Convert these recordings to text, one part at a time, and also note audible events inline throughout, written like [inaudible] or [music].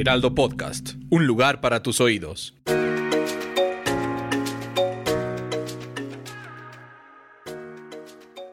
Heraldo Podcast, un lugar para tus oídos.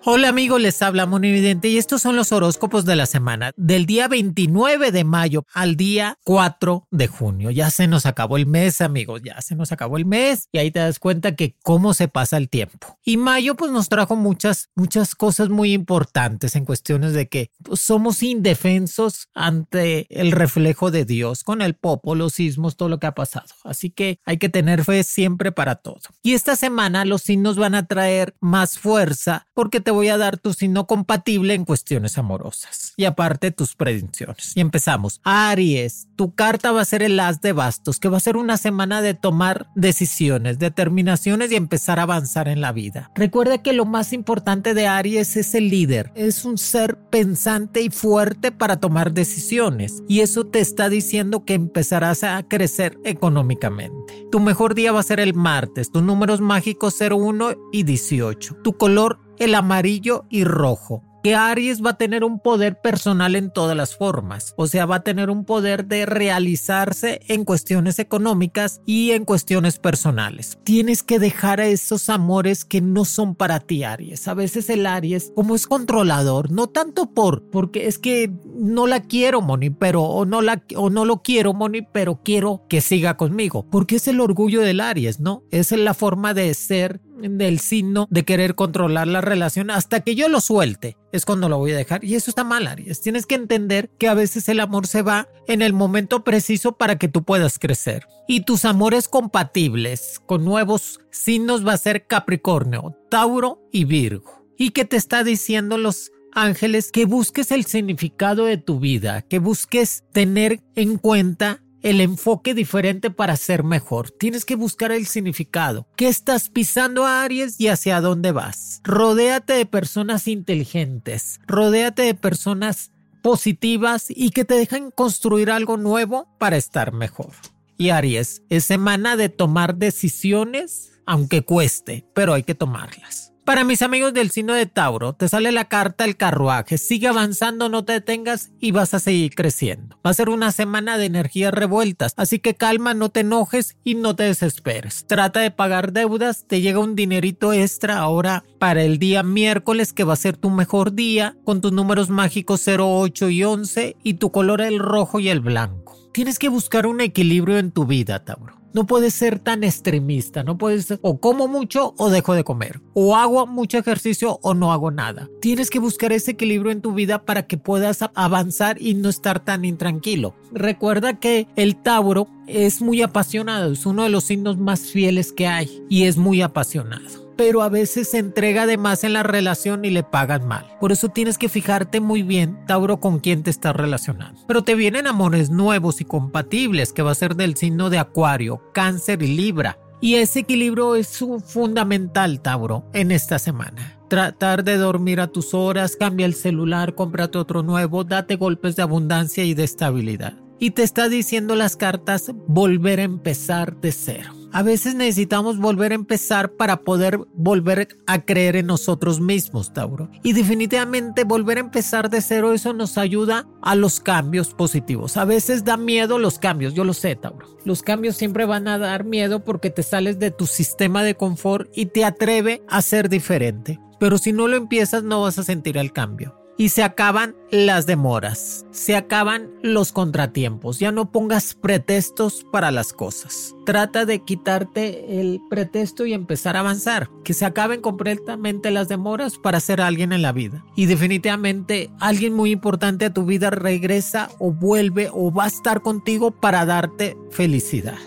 Hola amigos, les habla Monividente y estos son los horóscopos de la semana del día 29 de mayo al día 4 de junio. Ya se nos acabó el mes amigos, ya se nos acabó el mes y ahí te das cuenta que cómo se pasa el tiempo. Y mayo pues nos trajo muchas, muchas cosas muy importantes en cuestiones de que pues, somos indefensos ante el reflejo de Dios con el popo, los sismos, todo lo que ha pasado. Así que hay que tener fe siempre para todo. Y esta semana los signos van a traer más fuerza porque te voy a dar tu signo compatible en cuestiones amorosas y aparte tus predicciones. Y empezamos. Aries, tu carta va a ser el as de bastos, que va a ser una semana de tomar decisiones, determinaciones y empezar a avanzar en la vida. Recuerda que lo más importante de Aries es el líder. Es un ser pensante y fuerte para tomar decisiones y eso te está diciendo que empezarás a crecer económicamente. Tu mejor día va a ser el martes, tus números mágicos 01 y 18. Tu color el amarillo y rojo que Aries va a tener un poder personal en todas las formas, o sea, va a tener un poder de realizarse en cuestiones económicas y en cuestiones personales. Tienes que dejar a esos amores que no son para ti, Aries. A veces el Aries, como es controlador, no tanto por, porque es que no la quiero, Moni, pero, o no la, o no lo quiero, Moni, pero quiero que siga conmigo, porque es el orgullo del Aries, ¿no? Es la forma de ser del signo de querer controlar la relación hasta que yo lo suelte. Es cuando lo voy a dejar. Y eso está mal, Aries. Tienes que entender que a veces el amor se va en el momento preciso para que tú puedas crecer. Y tus amores compatibles con nuevos signos va a ser Capricornio, Tauro y Virgo. ¿Y que te está diciendo los ángeles? Que busques el significado de tu vida, que busques tener en cuenta el enfoque diferente para ser mejor. Tienes que buscar el significado. ¿Qué estás pisando a Aries y hacia dónde vas? Rodéate de personas inteligentes. Rodéate de personas positivas y que te dejan construir algo nuevo para estar mejor. Y Aries, es semana de tomar decisiones, aunque cueste, pero hay que tomarlas. Para mis amigos del signo de Tauro, te sale la carta el carruaje. Sigue avanzando, no te detengas y vas a seguir creciendo. Va a ser una semana de energías revueltas, así que calma, no te enojes y no te desesperes. Trata de pagar deudas, te llega un dinerito extra ahora para el día miércoles que va a ser tu mejor día con tus números mágicos 08 y 11 y tu color el rojo y el blanco. Tienes que buscar un equilibrio en tu vida, Tauro. No puedes ser tan extremista, no puedes o como mucho o dejo de comer, o hago mucho ejercicio o no hago nada. Tienes que buscar ese equilibrio en tu vida para que puedas avanzar y no estar tan intranquilo. Recuerda que el Tauro es muy apasionado, es uno de los signos más fieles que hay y es muy apasionado pero a veces se entrega de más en la relación y le pagan mal. Por eso tienes que fijarte muy bien, Tauro, con quién te estás relacionando. Pero te vienen amores nuevos y compatibles, que va a ser del signo de Acuario, Cáncer y Libra. Y ese equilibrio es fundamental, Tauro, en esta semana. Tratar de dormir a tus horas, cambia el celular, cómprate otro nuevo, date golpes de abundancia y de estabilidad. Y te está diciendo las cartas volver a empezar de cero. A veces necesitamos volver a empezar para poder volver a creer en nosotros mismos, Tauro. Y definitivamente volver a empezar de cero, eso nos ayuda a los cambios positivos. A veces da miedo los cambios, yo lo sé, Tauro. Los cambios siempre van a dar miedo porque te sales de tu sistema de confort y te atreve a ser diferente. Pero si no lo empiezas no vas a sentir el cambio y se acaban las demoras, se acaban los contratiempos, ya no pongas pretextos para las cosas. Trata de quitarte el pretexto y empezar a avanzar, que se acaben completamente las demoras para ser alguien en la vida. Y definitivamente alguien muy importante a tu vida regresa o vuelve o va a estar contigo para darte felicidad.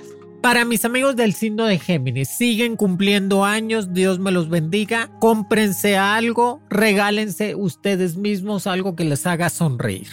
Para mis amigos del signo de Géminis, siguen cumpliendo años, Dios me los bendiga, cómprense algo, regálense ustedes mismos algo que les haga sonreír.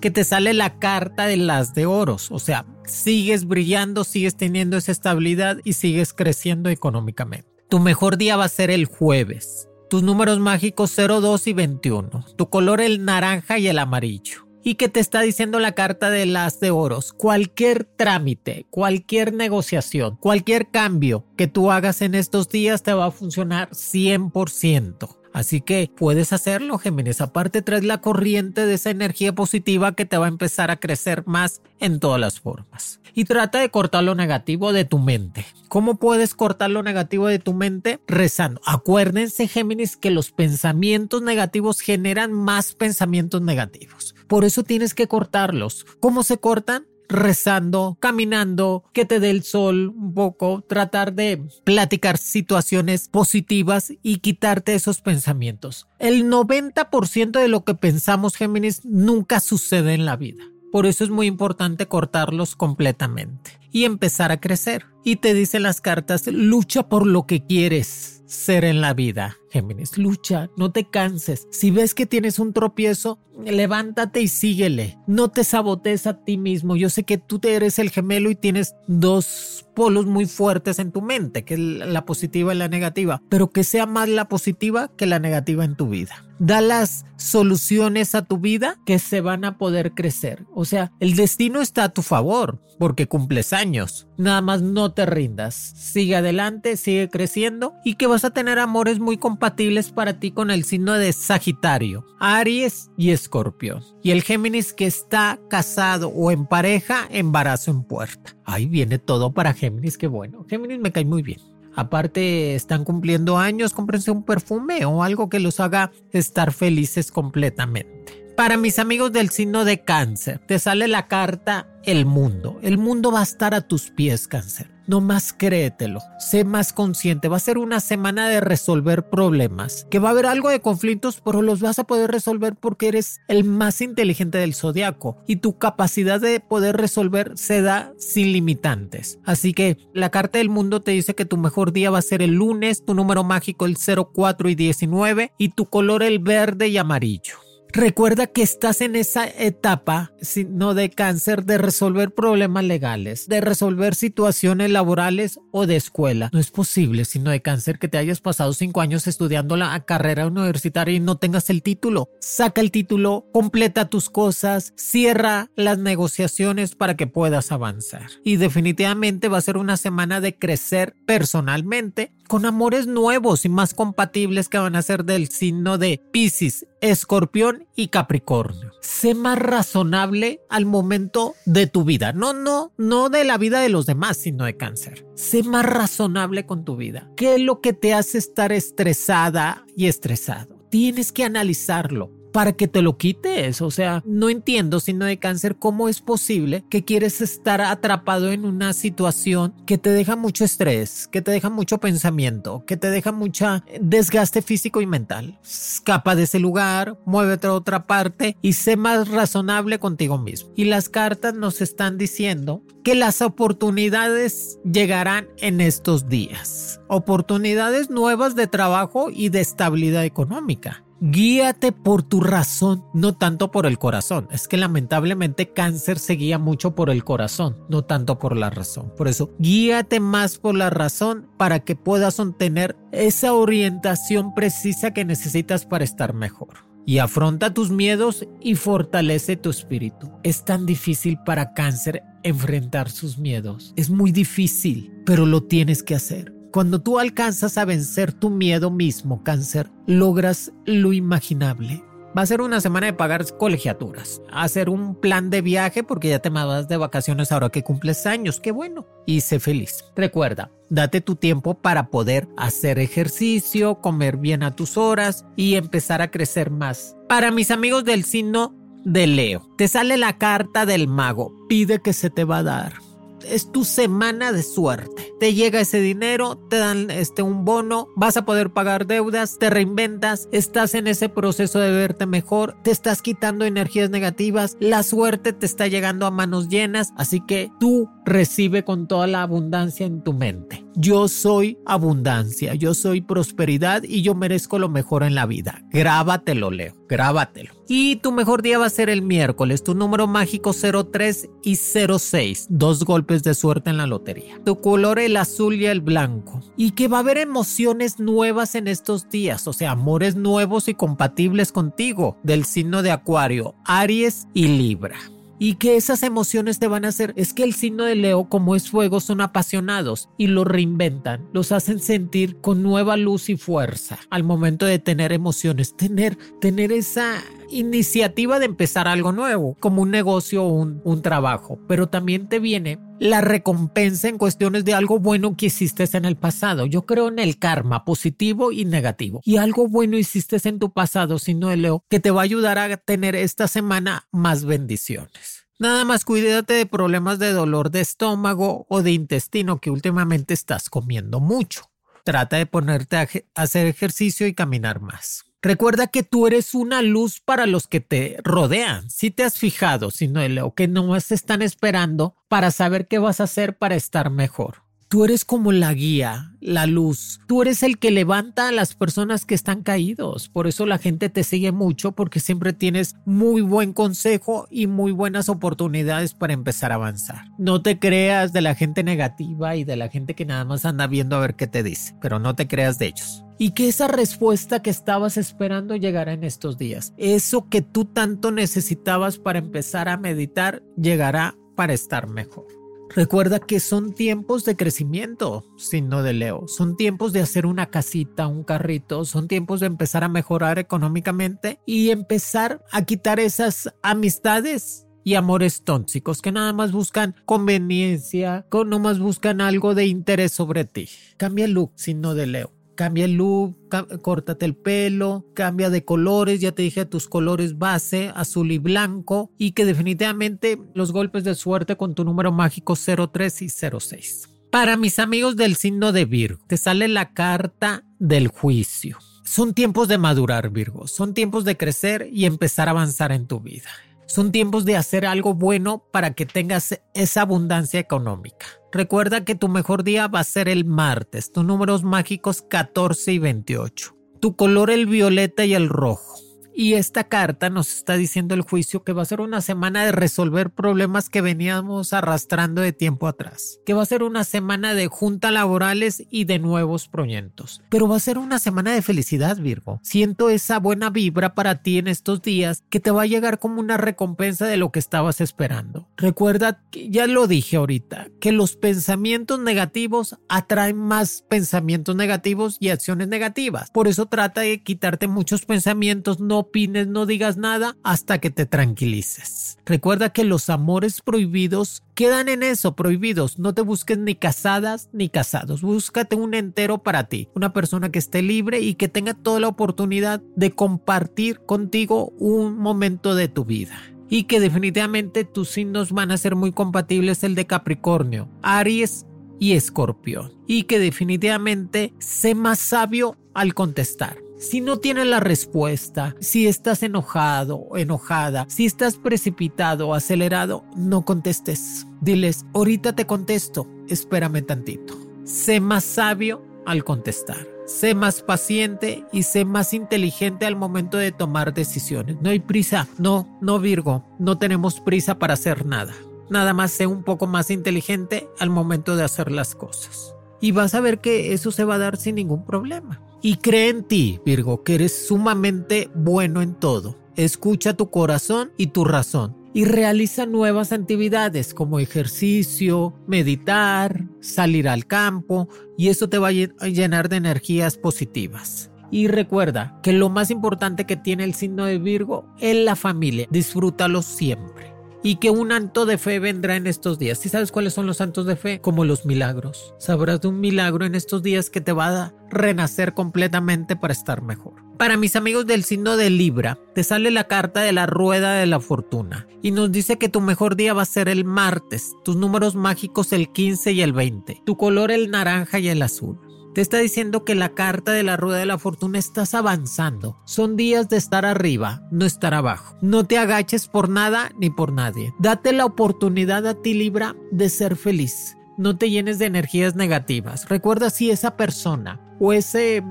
Que te sale la carta de las de oros, o sea, sigues brillando, sigues teniendo esa estabilidad y sigues creciendo económicamente. Tu mejor día va a ser el jueves. Tus números mágicos 02 y 21. Tu color el naranja y el amarillo y que te está diciendo la carta de las de oros. Cualquier trámite, cualquier negociación, cualquier cambio que tú hagas en estos días te va a funcionar 100%. Así que puedes hacerlo, Géminis. Aparte traes la corriente de esa energía positiva que te va a empezar a crecer más en todas las formas. Y trata de cortar lo negativo de tu mente. ¿Cómo puedes cortar lo negativo de tu mente? Rezando. Acuérdense, Géminis, que los pensamientos negativos generan más pensamientos negativos. Por eso tienes que cortarlos. ¿Cómo se cortan? Rezando, caminando, que te dé el sol un poco, tratar de platicar situaciones positivas y quitarte esos pensamientos. El 90% de lo que pensamos, Géminis, nunca sucede en la vida. Por eso es muy importante cortarlos completamente y empezar a crecer. Y te dicen las cartas, lucha por lo que quieres ser en la vida. Géminis, lucha, no te canses. Si ves que tienes un tropiezo, levántate y síguele. No te sabotees a ti mismo. Yo sé que tú eres el gemelo y tienes dos polos muy fuertes en tu mente, que es la positiva y la negativa, pero que sea más la positiva que la negativa en tu vida. Da las soluciones a tu vida que se van a poder crecer. O sea, el destino está a tu favor porque cumples años. Nada más no te rindas. Sigue adelante, sigue creciendo y que vas a tener amores muy compatibles para ti con el signo de Sagitario, Aries y Escorpio. Y el Géminis que está casado o en pareja, embarazo en puerta. Ahí viene todo para Géminis, qué bueno. Géminis me cae muy bien. Aparte, están cumpliendo años, cómprense un perfume o algo que los haga estar felices completamente. Para mis amigos del signo de cáncer, te sale la carta El mundo. El mundo va a estar a tus pies, cáncer. No más créetelo, sé más consciente. Va a ser una semana de resolver problemas, que va a haber algo de conflictos, pero los vas a poder resolver porque eres el más inteligente del zodiaco y tu capacidad de poder resolver se da sin limitantes. Así que la carta del mundo te dice que tu mejor día va a ser el lunes, tu número mágico el 04 y 19 y tu color el verde y amarillo. Recuerda que estás en esa etapa, no de cáncer, de resolver problemas legales, de resolver situaciones laborales o de escuela. No es posible, sino de cáncer, que te hayas pasado cinco años estudiando la carrera universitaria y no tengas el título. Saca el título, completa tus cosas, cierra las negociaciones para que puedas avanzar. Y definitivamente va a ser una semana de crecer personalmente con amores nuevos y más compatibles que van a ser del signo de Pisces, Escorpión y Capricornio. Sé más razonable al momento de tu vida. No, no, no de la vida de los demás, sino de cáncer. Sé más razonable con tu vida. ¿Qué es lo que te hace estar estresada y estresado? Tienes que analizarlo para que te lo quites. O sea, no entiendo, sino de cáncer, cómo es posible que quieres estar atrapado en una situación que te deja mucho estrés, que te deja mucho pensamiento, que te deja mucha desgaste físico y mental. Escapa de ese lugar, muévete a otra parte y sé más razonable contigo mismo. Y las cartas nos están diciendo que las oportunidades llegarán en estos días. Oportunidades nuevas de trabajo y de estabilidad económica. Guíate por tu razón, no tanto por el corazón. Es que lamentablemente cáncer se guía mucho por el corazón, no tanto por la razón. Por eso, guíate más por la razón para que puedas obtener esa orientación precisa que necesitas para estar mejor. Y afronta tus miedos y fortalece tu espíritu. Es tan difícil para cáncer enfrentar sus miedos. Es muy difícil, pero lo tienes que hacer. Cuando tú alcanzas a vencer tu miedo mismo, cáncer, logras lo imaginable. Va a ser una semana de pagar colegiaturas, hacer un plan de viaje porque ya te vas de vacaciones ahora que cumples años, qué bueno, y sé feliz. Recuerda, date tu tiempo para poder hacer ejercicio, comer bien a tus horas y empezar a crecer más. Para mis amigos del signo de Leo, te sale la carta del mago, pide que se te va a dar es tu semana de suerte. Te llega ese dinero, te dan este un bono, vas a poder pagar deudas, te reinventas, estás en ese proceso de verte mejor, te estás quitando energías negativas, la suerte te está llegando a manos llenas, así que tú recibe con toda la abundancia en tu mente. Yo soy abundancia, yo soy prosperidad y yo merezco lo mejor en la vida. Grábatelo, Leo, grábatelo. Y tu mejor día va a ser el miércoles, tu número mágico 03 y 06, dos golpes de suerte en la lotería. Tu color el azul y el blanco. Y que va a haber emociones nuevas en estos días, o sea, amores nuevos y compatibles contigo, del signo de Acuario, Aries y Libra y que esas emociones te van a hacer. Es que el signo de Leo, como es fuego, son apasionados y lo reinventan, los hacen sentir con nueva luz y fuerza al momento de tener emociones, tener, tener esa iniciativa de empezar algo nuevo, como un negocio o un, trabajo, pero también te viene la recompensa en cuestiones de algo bueno que hiciste en el pasado. Yo creo en el karma positivo y negativo. Y algo bueno hiciste en tu pasado, sino de Leo, que te va a ayudar a tener esta semana más bendiciones. Nada más cuídate de problemas de dolor de estómago o de intestino que últimamente estás comiendo mucho. Trata de ponerte a hacer ejercicio y caminar más. Recuerda que tú eres una luz para los que te rodean. Si te has fijado, sino o que no se están esperando para saber qué vas a hacer para estar mejor. Tú eres como la guía, la luz. Tú eres el que levanta a las personas que están caídos. Por eso la gente te sigue mucho porque siempre tienes muy buen consejo y muy buenas oportunidades para empezar a avanzar. No te creas de la gente negativa y de la gente que nada más anda viendo a ver qué te dice, pero no te creas de ellos. Y que esa respuesta que estabas esperando llegará en estos días. Eso que tú tanto necesitabas para empezar a meditar llegará para estar mejor. Recuerda que son tiempos de crecimiento, signo de Leo. Son tiempos de hacer una casita, un carrito. Son tiempos de empezar a mejorar económicamente y empezar a quitar esas amistades y amores tóxicos que nada más buscan conveniencia, que no más buscan algo de interés sobre ti. Cambia el look, signo de Leo. Cambia el look, córtate el pelo, cambia de colores, ya te dije tus colores base, azul y blanco, y que definitivamente los golpes de suerte con tu número mágico 03 y 06. Para mis amigos del signo de Virgo, te sale la carta del juicio. Son tiempos de madurar, Virgo, son tiempos de crecer y empezar a avanzar en tu vida. Son tiempos de hacer algo bueno para que tengas esa abundancia económica. Recuerda que tu mejor día va a ser el martes, tus números mágicos 14 y 28. Tu color el violeta y el rojo. Y esta carta nos está diciendo el juicio que va a ser una semana de resolver problemas que veníamos arrastrando de tiempo atrás, que va a ser una semana de junta laborales y de nuevos proyectos, pero va a ser una semana de felicidad, Virgo. Siento esa buena vibra para ti en estos días que te va a llegar como una recompensa de lo que estabas esperando. Recuerda, que ya lo dije ahorita, que los pensamientos negativos atraen más pensamientos negativos y acciones negativas. Por eso trata de quitarte muchos pensamientos no opines, no digas nada hasta que te tranquilices. Recuerda que los amores prohibidos quedan en eso, prohibidos. No te busques ni casadas ni casados. Búscate un entero para ti, una persona que esté libre y que tenga toda la oportunidad de compartir contigo un momento de tu vida y que definitivamente tus signos van a ser muy compatibles el de Capricornio, Aries y Escorpión y que definitivamente sé más sabio al contestar. Si no tienes la respuesta, si estás enojado enojada, si estás precipitado acelerado, no contestes. Diles, ahorita te contesto, espérame tantito. Sé más sabio al contestar. Sé más paciente y sé más inteligente al momento de tomar decisiones. No hay prisa. No, no Virgo. No tenemos prisa para hacer nada. Nada más sé un poco más inteligente al momento de hacer las cosas. Y vas a ver que eso se va a dar sin ningún problema. Y cree en ti, Virgo, que eres sumamente bueno en todo. Escucha tu corazón y tu razón. Y realiza nuevas actividades como ejercicio, meditar, salir al campo, y eso te va a llenar de energías positivas. Y recuerda que lo más importante que tiene el signo de Virgo es la familia. Disfrútalo siempre. Y que un anto de fe vendrá en estos días. ¿Sí sabes cuáles son los santos de fe? Como los milagros. Sabrás de un milagro en estos días que te va a renacer completamente para estar mejor. Para mis amigos del signo de Libra, te sale la carta de la rueda de la fortuna y nos dice que tu mejor día va a ser el martes, tus números mágicos el 15 y el 20, tu color el naranja y el azul. Te está diciendo que la carta de la rueda de la fortuna estás avanzando. Son días de estar arriba, no estar abajo. No te agaches por nada ni por nadie. Date la oportunidad a ti, Libra, de ser feliz. No te llenes de energías negativas. Recuerda si esa persona o ese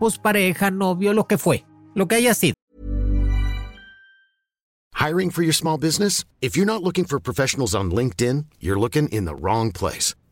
pues pareja, novio, lo que fue, lo que haya sido. Hiring for your small business? If you're not looking for professionals on LinkedIn, you're looking in the wrong place.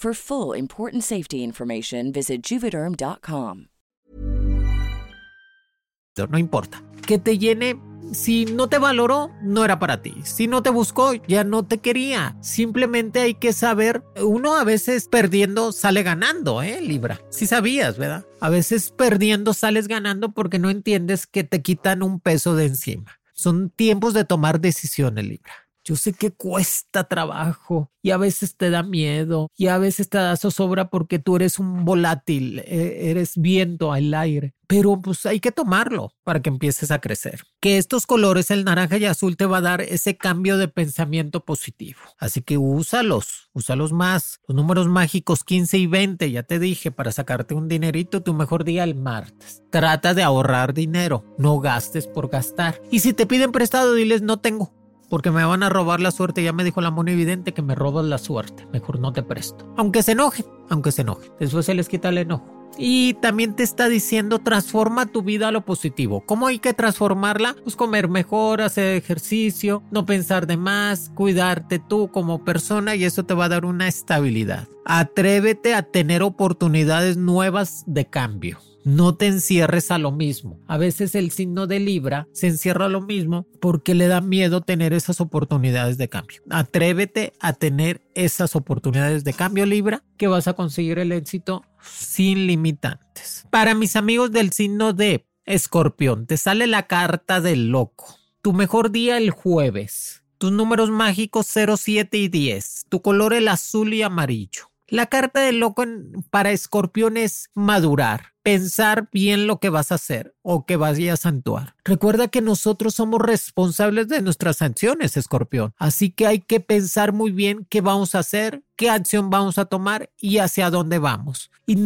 For full important safety information, visit juvederm.com. No importa. Que te llene. Si no te valoró, no era para ti. Si no te buscó, ya no te quería. Simplemente hay que saber, uno a veces perdiendo sale ganando, ¿eh? Libra. Si sabías, ¿verdad? A veces perdiendo sales ganando porque no entiendes que te quitan un peso de encima. Son tiempos de tomar decisiones, Libra. Yo sé que cuesta trabajo y a veces te da miedo y a veces te da zozobra porque tú eres un volátil, e, eres viento al aire, pero pues hay que tomarlo para que empieces a crecer. Que estos colores, el naranja y azul, te va a dar ese cambio de pensamiento positivo. Así que úsalos, úsalos más. Los números mágicos 15 y 20, ya te dije, para sacarte un dinerito, tu mejor día el martes. Trata de ahorrar dinero, no gastes por gastar. Y si te piden prestado, diles no tengo porque me van a robar la suerte. Ya me dijo la mona evidente que me robas la suerte. Mejor no te presto. Aunque se enoje, aunque se enoje. Después se les quita el enojo. Y también te está diciendo transforma tu vida a lo positivo. ¿Cómo hay que transformarla? Pues comer mejor, hacer ejercicio, no pensar de más, cuidarte tú como persona y eso te va a dar una estabilidad. Atrévete a tener oportunidades nuevas de cambio. No te encierres a lo mismo. A veces el signo de Libra se encierra a lo mismo porque le da miedo tener esas oportunidades de cambio. Atrévete a tener esas oportunidades de cambio Libra que vas a conseguir el éxito sin limitantes. Para mis amigos del signo de Escorpión, te sale la carta del loco. Tu mejor día el jueves. Tus números mágicos 0, 7 y 10. Tu color el azul y amarillo. La carta del loco para escorpión es madurar, pensar bien lo que vas a hacer o que vayas a actuar. Recuerda que nosotros somos responsables de nuestras acciones, escorpión. Así que hay que pensar muy bien qué vamos a hacer, qué acción vamos a tomar y hacia dónde vamos. Y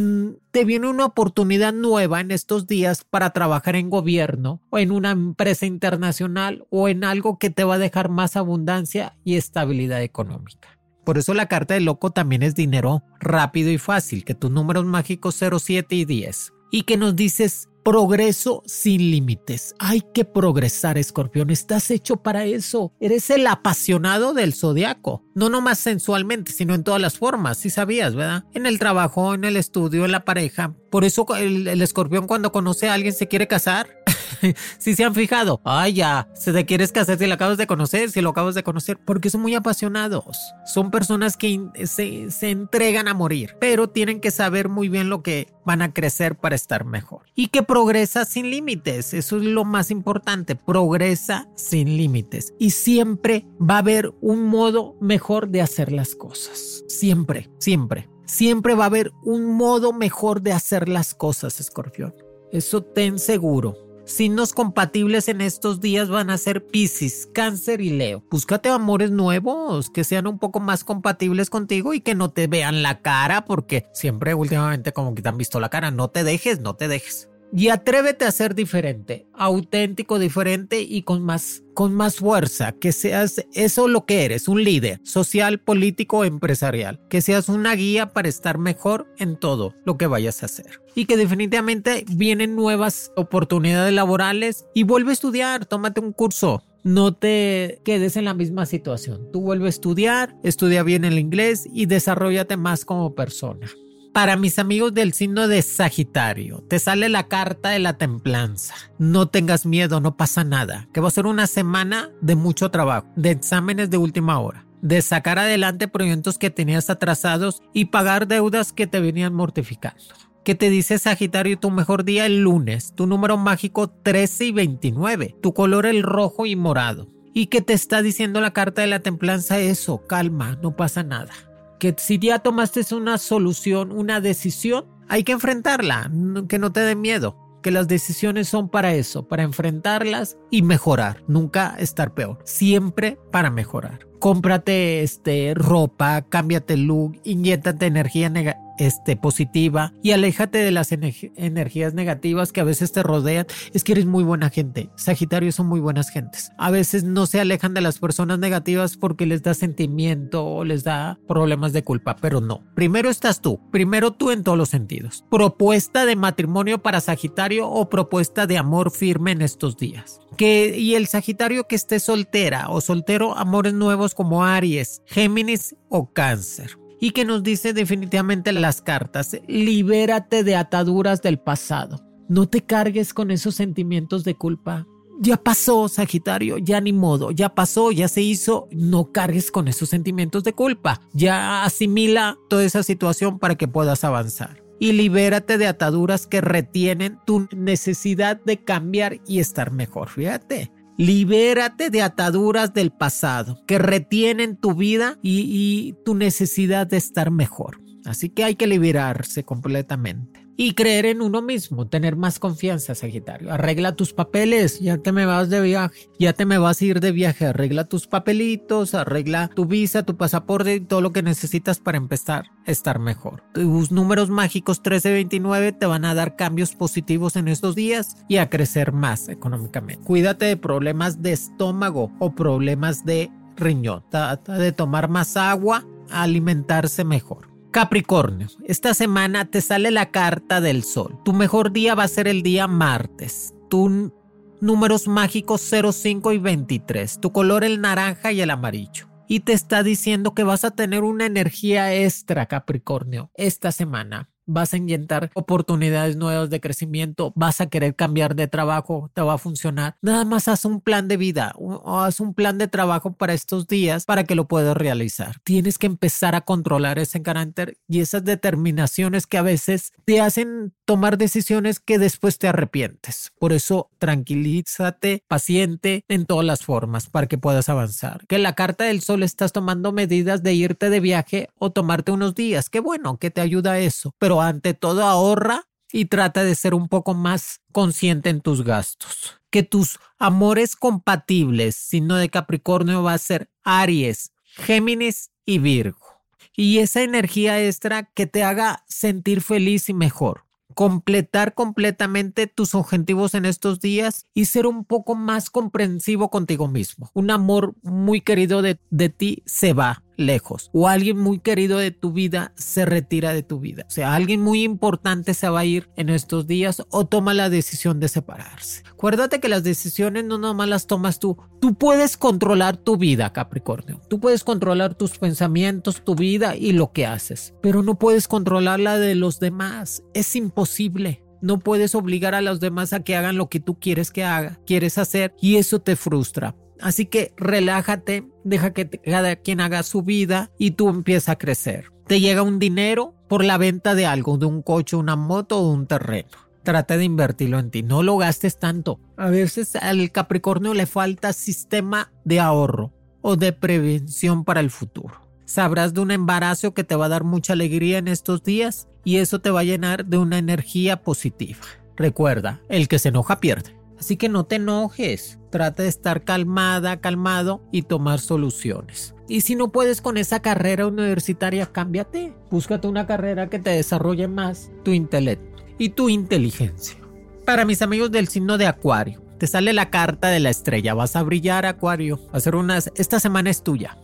te viene una oportunidad nueva en estos días para trabajar en gobierno o en una empresa internacional o en algo que te va a dejar más abundancia y estabilidad económica. Por eso la carta del loco también es dinero rápido y fácil, que tus números mágicos 0, 7 y 10. Y que nos dices progreso sin límites. Hay que progresar, escorpión. Estás hecho para eso. Eres el apasionado del zodiaco. No nomás sensualmente, sino en todas las formas. Si sabías, ¿verdad? En el trabajo, en el estudio, en la pareja. Por eso el, el escorpión cuando conoce a alguien se quiere casar. [laughs] [laughs] si se han fijado, ay ya, se te quieres casar si lo acabas de conocer, si lo acabas de conocer, porque son muy apasionados. Son personas que se, se entregan a morir, pero tienen que saber muy bien lo que van a crecer para estar mejor. Y que progresa sin límites, eso es lo más importante, progresa sin límites. Y siempre va a haber un modo mejor de hacer las cosas. Siempre, siempre. Siempre va a haber un modo mejor de hacer las cosas, escorpión. Eso ten seguro. Signos compatibles en estos días van a ser Pisces, Cáncer y Leo. Búscate amores nuevos que sean un poco más compatibles contigo y que no te vean la cara porque siempre últimamente como que te han visto la cara. No te dejes, no te dejes y atrévete a ser diferente, auténtico, diferente y con más, con más fuerza, que seas eso lo que eres, un líder social, político, empresarial, que seas una guía para estar mejor en todo lo que vayas a hacer. Y que definitivamente vienen nuevas oportunidades laborales y vuelve a estudiar, tómate un curso, no te quedes en la misma situación. Tú vuelve a estudiar, estudia bien el inglés y desarrollate más como persona. Para mis amigos del signo de Sagitario, te sale la carta de la templanza. No tengas miedo, no pasa nada. Que va a ser una semana de mucho trabajo, de exámenes de última hora, de sacar adelante proyectos que tenías atrasados y pagar deudas que te venían mortificando. ¿Qué te dice Sagitario tu mejor día el lunes? Tu número mágico 13 y 29. Tu color el rojo y morado. ¿Y qué te está diciendo la carta de la templanza? Eso, calma, no pasa nada que si ya tomaste una solución, una decisión, hay que enfrentarla, que no te dé miedo, que las decisiones son para eso, para enfrentarlas y mejorar, nunca estar peor, siempre para mejorar. Cómprate este ropa, cámbiate el look, inyéntate energía negativa este, positiva y aléjate de las energías negativas que a veces te rodean. Es que eres muy buena gente. Sagitario son muy buenas gentes. A veces no se alejan de las personas negativas porque les da sentimiento o les da problemas de culpa, pero no. Primero estás tú, primero tú en todos los sentidos. Propuesta de matrimonio para Sagitario o propuesta de amor firme en estos días. Que, y el Sagitario que esté soltera o soltero, amores nuevos como Aries, Géminis o Cáncer y que nos dice definitivamente las cartas, libérate de ataduras del pasado. No te cargues con esos sentimientos de culpa. Ya pasó, Sagitario, ya ni modo, ya pasó, ya se hizo. No cargues con esos sentimientos de culpa. Ya asimila toda esa situación para que puedas avanzar. Y libérate de ataduras que retienen tu necesidad de cambiar y estar mejor. Fíjate, Libérate de ataduras del pasado que retienen tu vida y, tu necesidad de estar mejor. Así que hay que liberarse completamente y creer en uno mismo, tener más confianza, Sagitario. Arregla tus papeles, ya te me vas de viaje, ya te me vas a ir de viaje, arregla tus papelitos, arregla tu visa, tu pasaporte y todo lo que necesitas para empezar a estar mejor. Tus números mágicos 1329 te van a dar cambios positivos en estos días y a crecer más económicamente. Cuídate de problemas de estómago o problemas de riñón. Trata de tomar más agua, alimentarse mejor. Capricornio, esta semana te sale la carta del sol. Tu mejor día va a ser el día martes. Tu números mágicos 05 y 23. Tu color el naranja y el amarillo. Y te está diciendo que vas a tener una energía extra, Capricornio, esta semana. Vas a inyectar oportunidades nuevas de crecimiento, vas a querer cambiar de trabajo, te va a funcionar. Nada más haz un plan de vida o haz un plan de trabajo para estos días para que lo puedas realizar. Tienes que empezar a controlar ese carácter y esas determinaciones que a veces te hacen tomar decisiones que después te arrepientes. Por eso tranquilízate, paciente en todas las formas para que puedas avanzar. Que la carta del sol estás tomando medidas de irte de viaje o tomarte unos días. Qué bueno que te ayuda eso. Pero ante todo ahorra y trata de ser un poco más consciente en tus gastos. Que tus amores compatibles, sino de Capricornio, va a ser Aries, Géminis y Virgo. Y esa energía extra que te haga sentir feliz y mejor completar completamente tus objetivos en estos días y ser un poco más comprensivo contigo mismo. Un amor muy querido de, de ti se va lejos o alguien muy querido de tu vida se retira de tu vida. O sea, alguien muy importante se va a ir en estos días o toma la decisión de separarse. Acuérdate que las decisiones no nomás las tomas tú. Tú puedes controlar tu vida, Capricornio. Tú puedes controlar tus pensamientos, tu vida y lo que haces, pero no puedes controlar la de los demás. Es imposible. No puedes obligar a los demás a que hagan lo que tú quieres que haga, quieres hacer y eso te frustra. Así que relájate, deja que cada quien haga su vida y tú empiezas a crecer. Te llega un dinero por la venta de algo, de un coche, una moto o un terreno. Trata de invertirlo en ti, no lo gastes tanto. A veces al Capricornio le falta sistema de ahorro o de prevención para el futuro. Sabrás de un embarazo que te va a dar mucha alegría en estos días y eso te va a llenar de una energía positiva. Recuerda, el que se enoja pierde. Así que no te enojes, trata de estar calmada, calmado y tomar soluciones. Y si no puedes con esa carrera universitaria, cámbiate. Búscate una carrera que te desarrolle más tu intelecto y tu inteligencia. Para mis amigos del signo de Acuario, te sale la carta de la estrella. Vas a brillar, Acuario. Ser unas. Esta semana es tuya.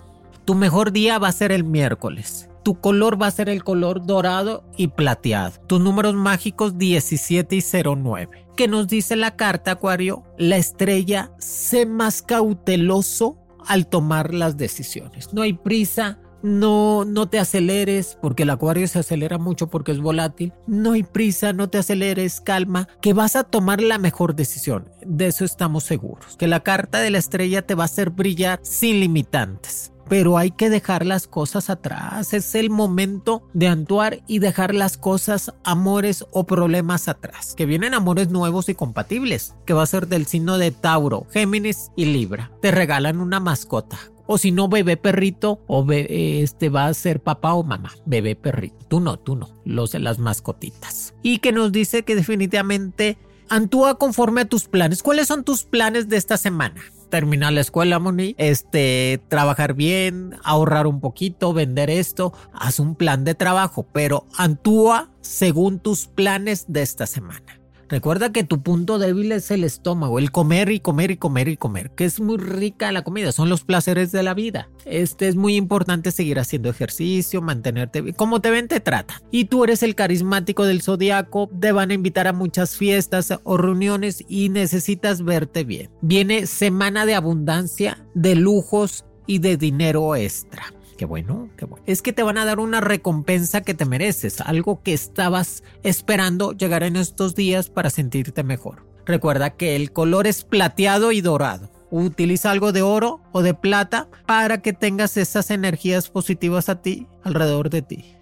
Tu mejor día va a ser el miércoles. Tu color va a ser el color dorado y plateado. Tus números mágicos 17 y 09. ¿Qué nos dice la carta, Acuario? La estrella, sé más cauteloso al tomar las decisiones. No hay prisa, no, no te aceleres, porque el acuario se acelera mucho porque es volátil. No hay prisa, no te aceleres, calma, que vas a tomar la mejor decisión. De eso estamos seguros. Que la carta de la estrella te va a hacer brillar sin limitantes pero hay que dejar las cosas atrás. Es el momento de actuar y dejar las cosas, amores o problemas atrás. Que vienen amores nuevos y compatibles, que va a ser del signo de Tauro, Géminis y Libra. Te regalan una mascota. O si no, bebé perrito, o este va a ser papá o mamá, bebé perrito. Tú no, tú no, los las mascotitas. Y que nos dice que definitivamente actúa conforme a tus planes. ¿Cuáles son tus planes de esta semana? Terminar la escuela, Moni, este, trabajar bien, ahorrar un poquito, vender esto, haz un plan de trabajo, pero actúa según tus planes de esta semana. Recuerda que tu punto débil es el estómago, el comer y comer y comer y comer, que es muy rica la comida, son los placeres de la vida. Este es muy importante seguir haciendo ejercicio, mantenerte como te ven te trata. Y tú eres el carismático del zodiaco, te van a invitar a muchas fiestas o reuniones y necesitas verte bien. Viene semana de abundancia, de lujos y de dinero extra. Qué bueno, qué bueno. Es que te van a dar una recompensa que te mereces, algo que estabas esperando llegar en estos días para sentirte mejor. Recuerda que el color es plateado y dorado. Utiliza algo de oro o de plata para que tengas esas energías positivas a ti, alrededor de ti.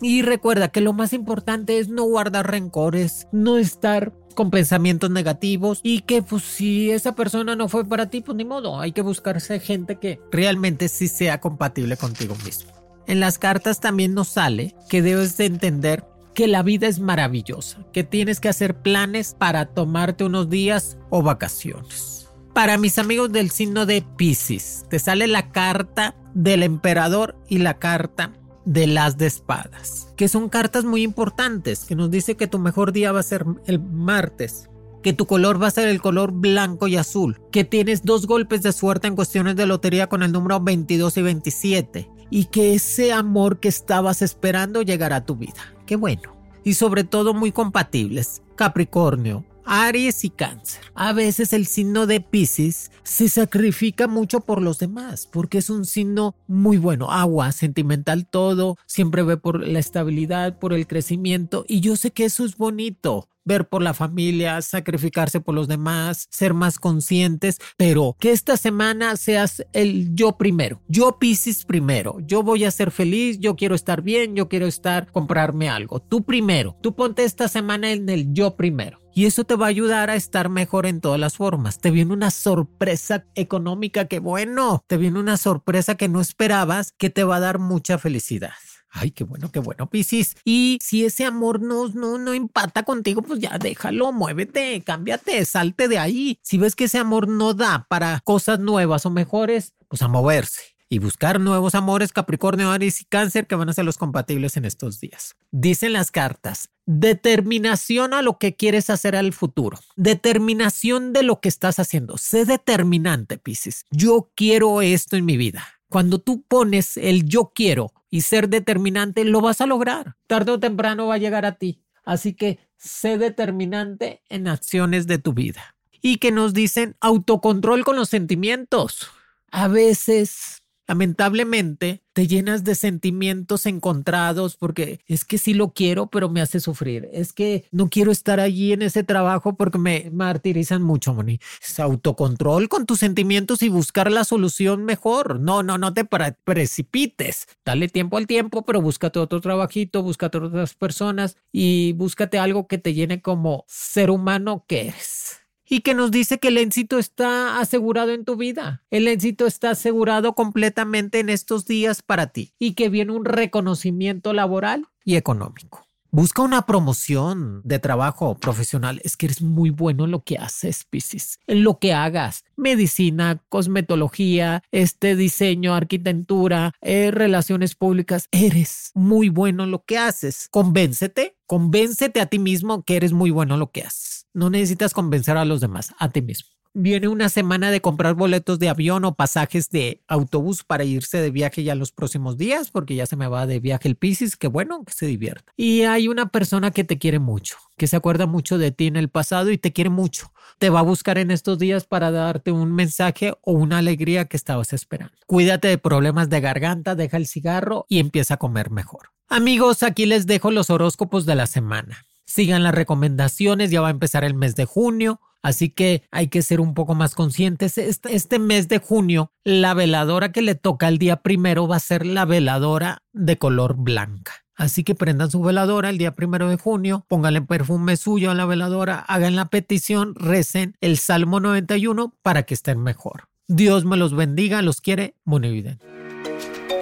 Y recuerda que lo más importante es no guardar rencores, no estar con pensamientos negativos y que pues si esa persona no fue para ti, pues ni modo, hay que buscarse gente que realmente sí sea compatible contigo mismo. En las cartas también nos sale que debes de entender que la vida es maravillosa, que tienes que hacer planes para tomarte unos días o vacaciones. Para mis amigos del signo de Pisces, te sale la carta del emperador y la carta de las de espadas, que son cartas muy importantes, que nos dice que tu mejor día va a ser el martes, que tu color va a ser el color blanco y azul, que tienes dos golpes de suerte en cuestiones de lotería con el número 22 y 27, y que ese amor que estabas esperando llegará a tu vida. Qué bueno. Y sobre todo muy compatibles. Capricornio, Aries y Cáncer. A veces el signo de Pisces se sacrifica mucho por los demás, porque es un signo muy bueno, agua, sentimental todo, siempre ve por la estabilidad, por el crecimiento, y yo sé que eso es bonito ver por la familia, sacrificarse por los demás, ser más conscientes, pero que esta semana seas el yo primero, yo Pisces primero, yo voy a ser feliz, yo quiero estar bien, yo quiero estar, comprarme algo, tú primero, tú ponte esta semana en el yo primero. Y eso te va a ayudar a estar mejor en todas las formas. Te viene una sorpresa económica que bueno, te viene una sorpresa que no esperabas que te va a dar mucha felicidad. Ay, qué bueno, qué bueno, Piscis. Y si ese amor no, no, no empata contigo, pues ya déjalo, muévete, cámbiate, salte de ahí. Si ves que ese amor no da para cosas nuevas o mejores, pues a moverse y buscar nuevos amores Capricornio, Aries y Cáncer que van a ser los compatibles en estos días. Dicen las cartas, determinación a lo que quieres hacer al futuro, determinación de lo que estás haciendo. Sé determinante, Piscis. Yo quiero esto en mi vida. Cuando tú pones el yo quiero y ser determinante, lo vas a lograr. Tarde o temprano va a llegar a ti. Así que sé determinante en acciones de tu vida. Y que nos dicen autocontrol con los sentimientos. A veces lamentablemente te llenas de sentimientos encontrados porque es que sí lo quiero, pero me hace sufrir. Es que no quiero estar allí en ese trabajo porque me martirizan mucho, Moni. Es autocontrol con tus sentimientos y buscar la solución mejor. No, no, no te precipites. Dale tiempo al tiempo, pero búscate otro trabajito, búscate otras personas y búscate algo que te llene como ser humano que eres y que nos dice que el éxito está asegurado en tu vida. El éxito está asegurado completamente en estos días para ti y que viene un reconocimiento laboral y económico. Busca una promoción de trabajo profesional. Es que eres muy bueno en lo que haces, Piscis. En lo que hagas. Medicina, cosmetología, este diseño, arquitectura, eh, relaciones públicas. Eres muy bueno en lo que haces. Convéncete. Convéncete a ti mismo que eres muy bueno en lo que haces. No necesitas convencer a los demás, a ti mismo viene una semana de comprar boletos de avión o pasajes de autobús para irse de viaje ya los próximos días, porque ya se me va de viaje el Pisces, que bueno, que se divierta. Y hay una persona que te quiere mucho, que se acuerda mucho de ti en el pasado y te quiere mucho. Te va a buscar en estos días para darte un mensaje o una alegría que estabas esperando. Cuídate de problemas de garganta, deja el cigarro y empieza a comer mejor. Amigos, aquí les dejo los horóscopos de la semana. Sigan las recomendaciones, ya va a empezar el mes de junio. Así que hay que ser un poco más conscientes. Este, este, mes de junio, la veladora que le toca el día primero va a ser la veladora de color blanca. Así que prendan su veladora el día primero de junio, pónganle perfume suyo a la veladora, hagan la petición, recen el Salmo 91 para que estén mejor. Dios me los bendiga, los quiere, Monividente.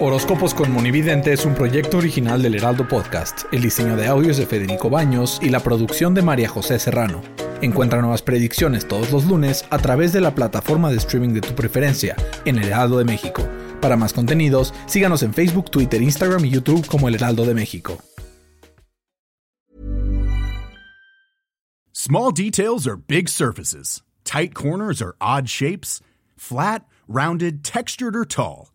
Horóscopos con Monividente es un proyecto original del Heraldo Podcast. El diseño de audios de Federico Baños y la producción de María José Serrano. Encuentra nuevas predicciones todos los lunes a través de la plataforma de streaming de tu preferencia en El Heraldo de México. Para más contenidos, síganos en Facebook, Twitter, Instagram y YouTube como El Heraldo de México. Small details are big surfaces. Tight corners are odd shapes. Flat, rounded, textured or tall.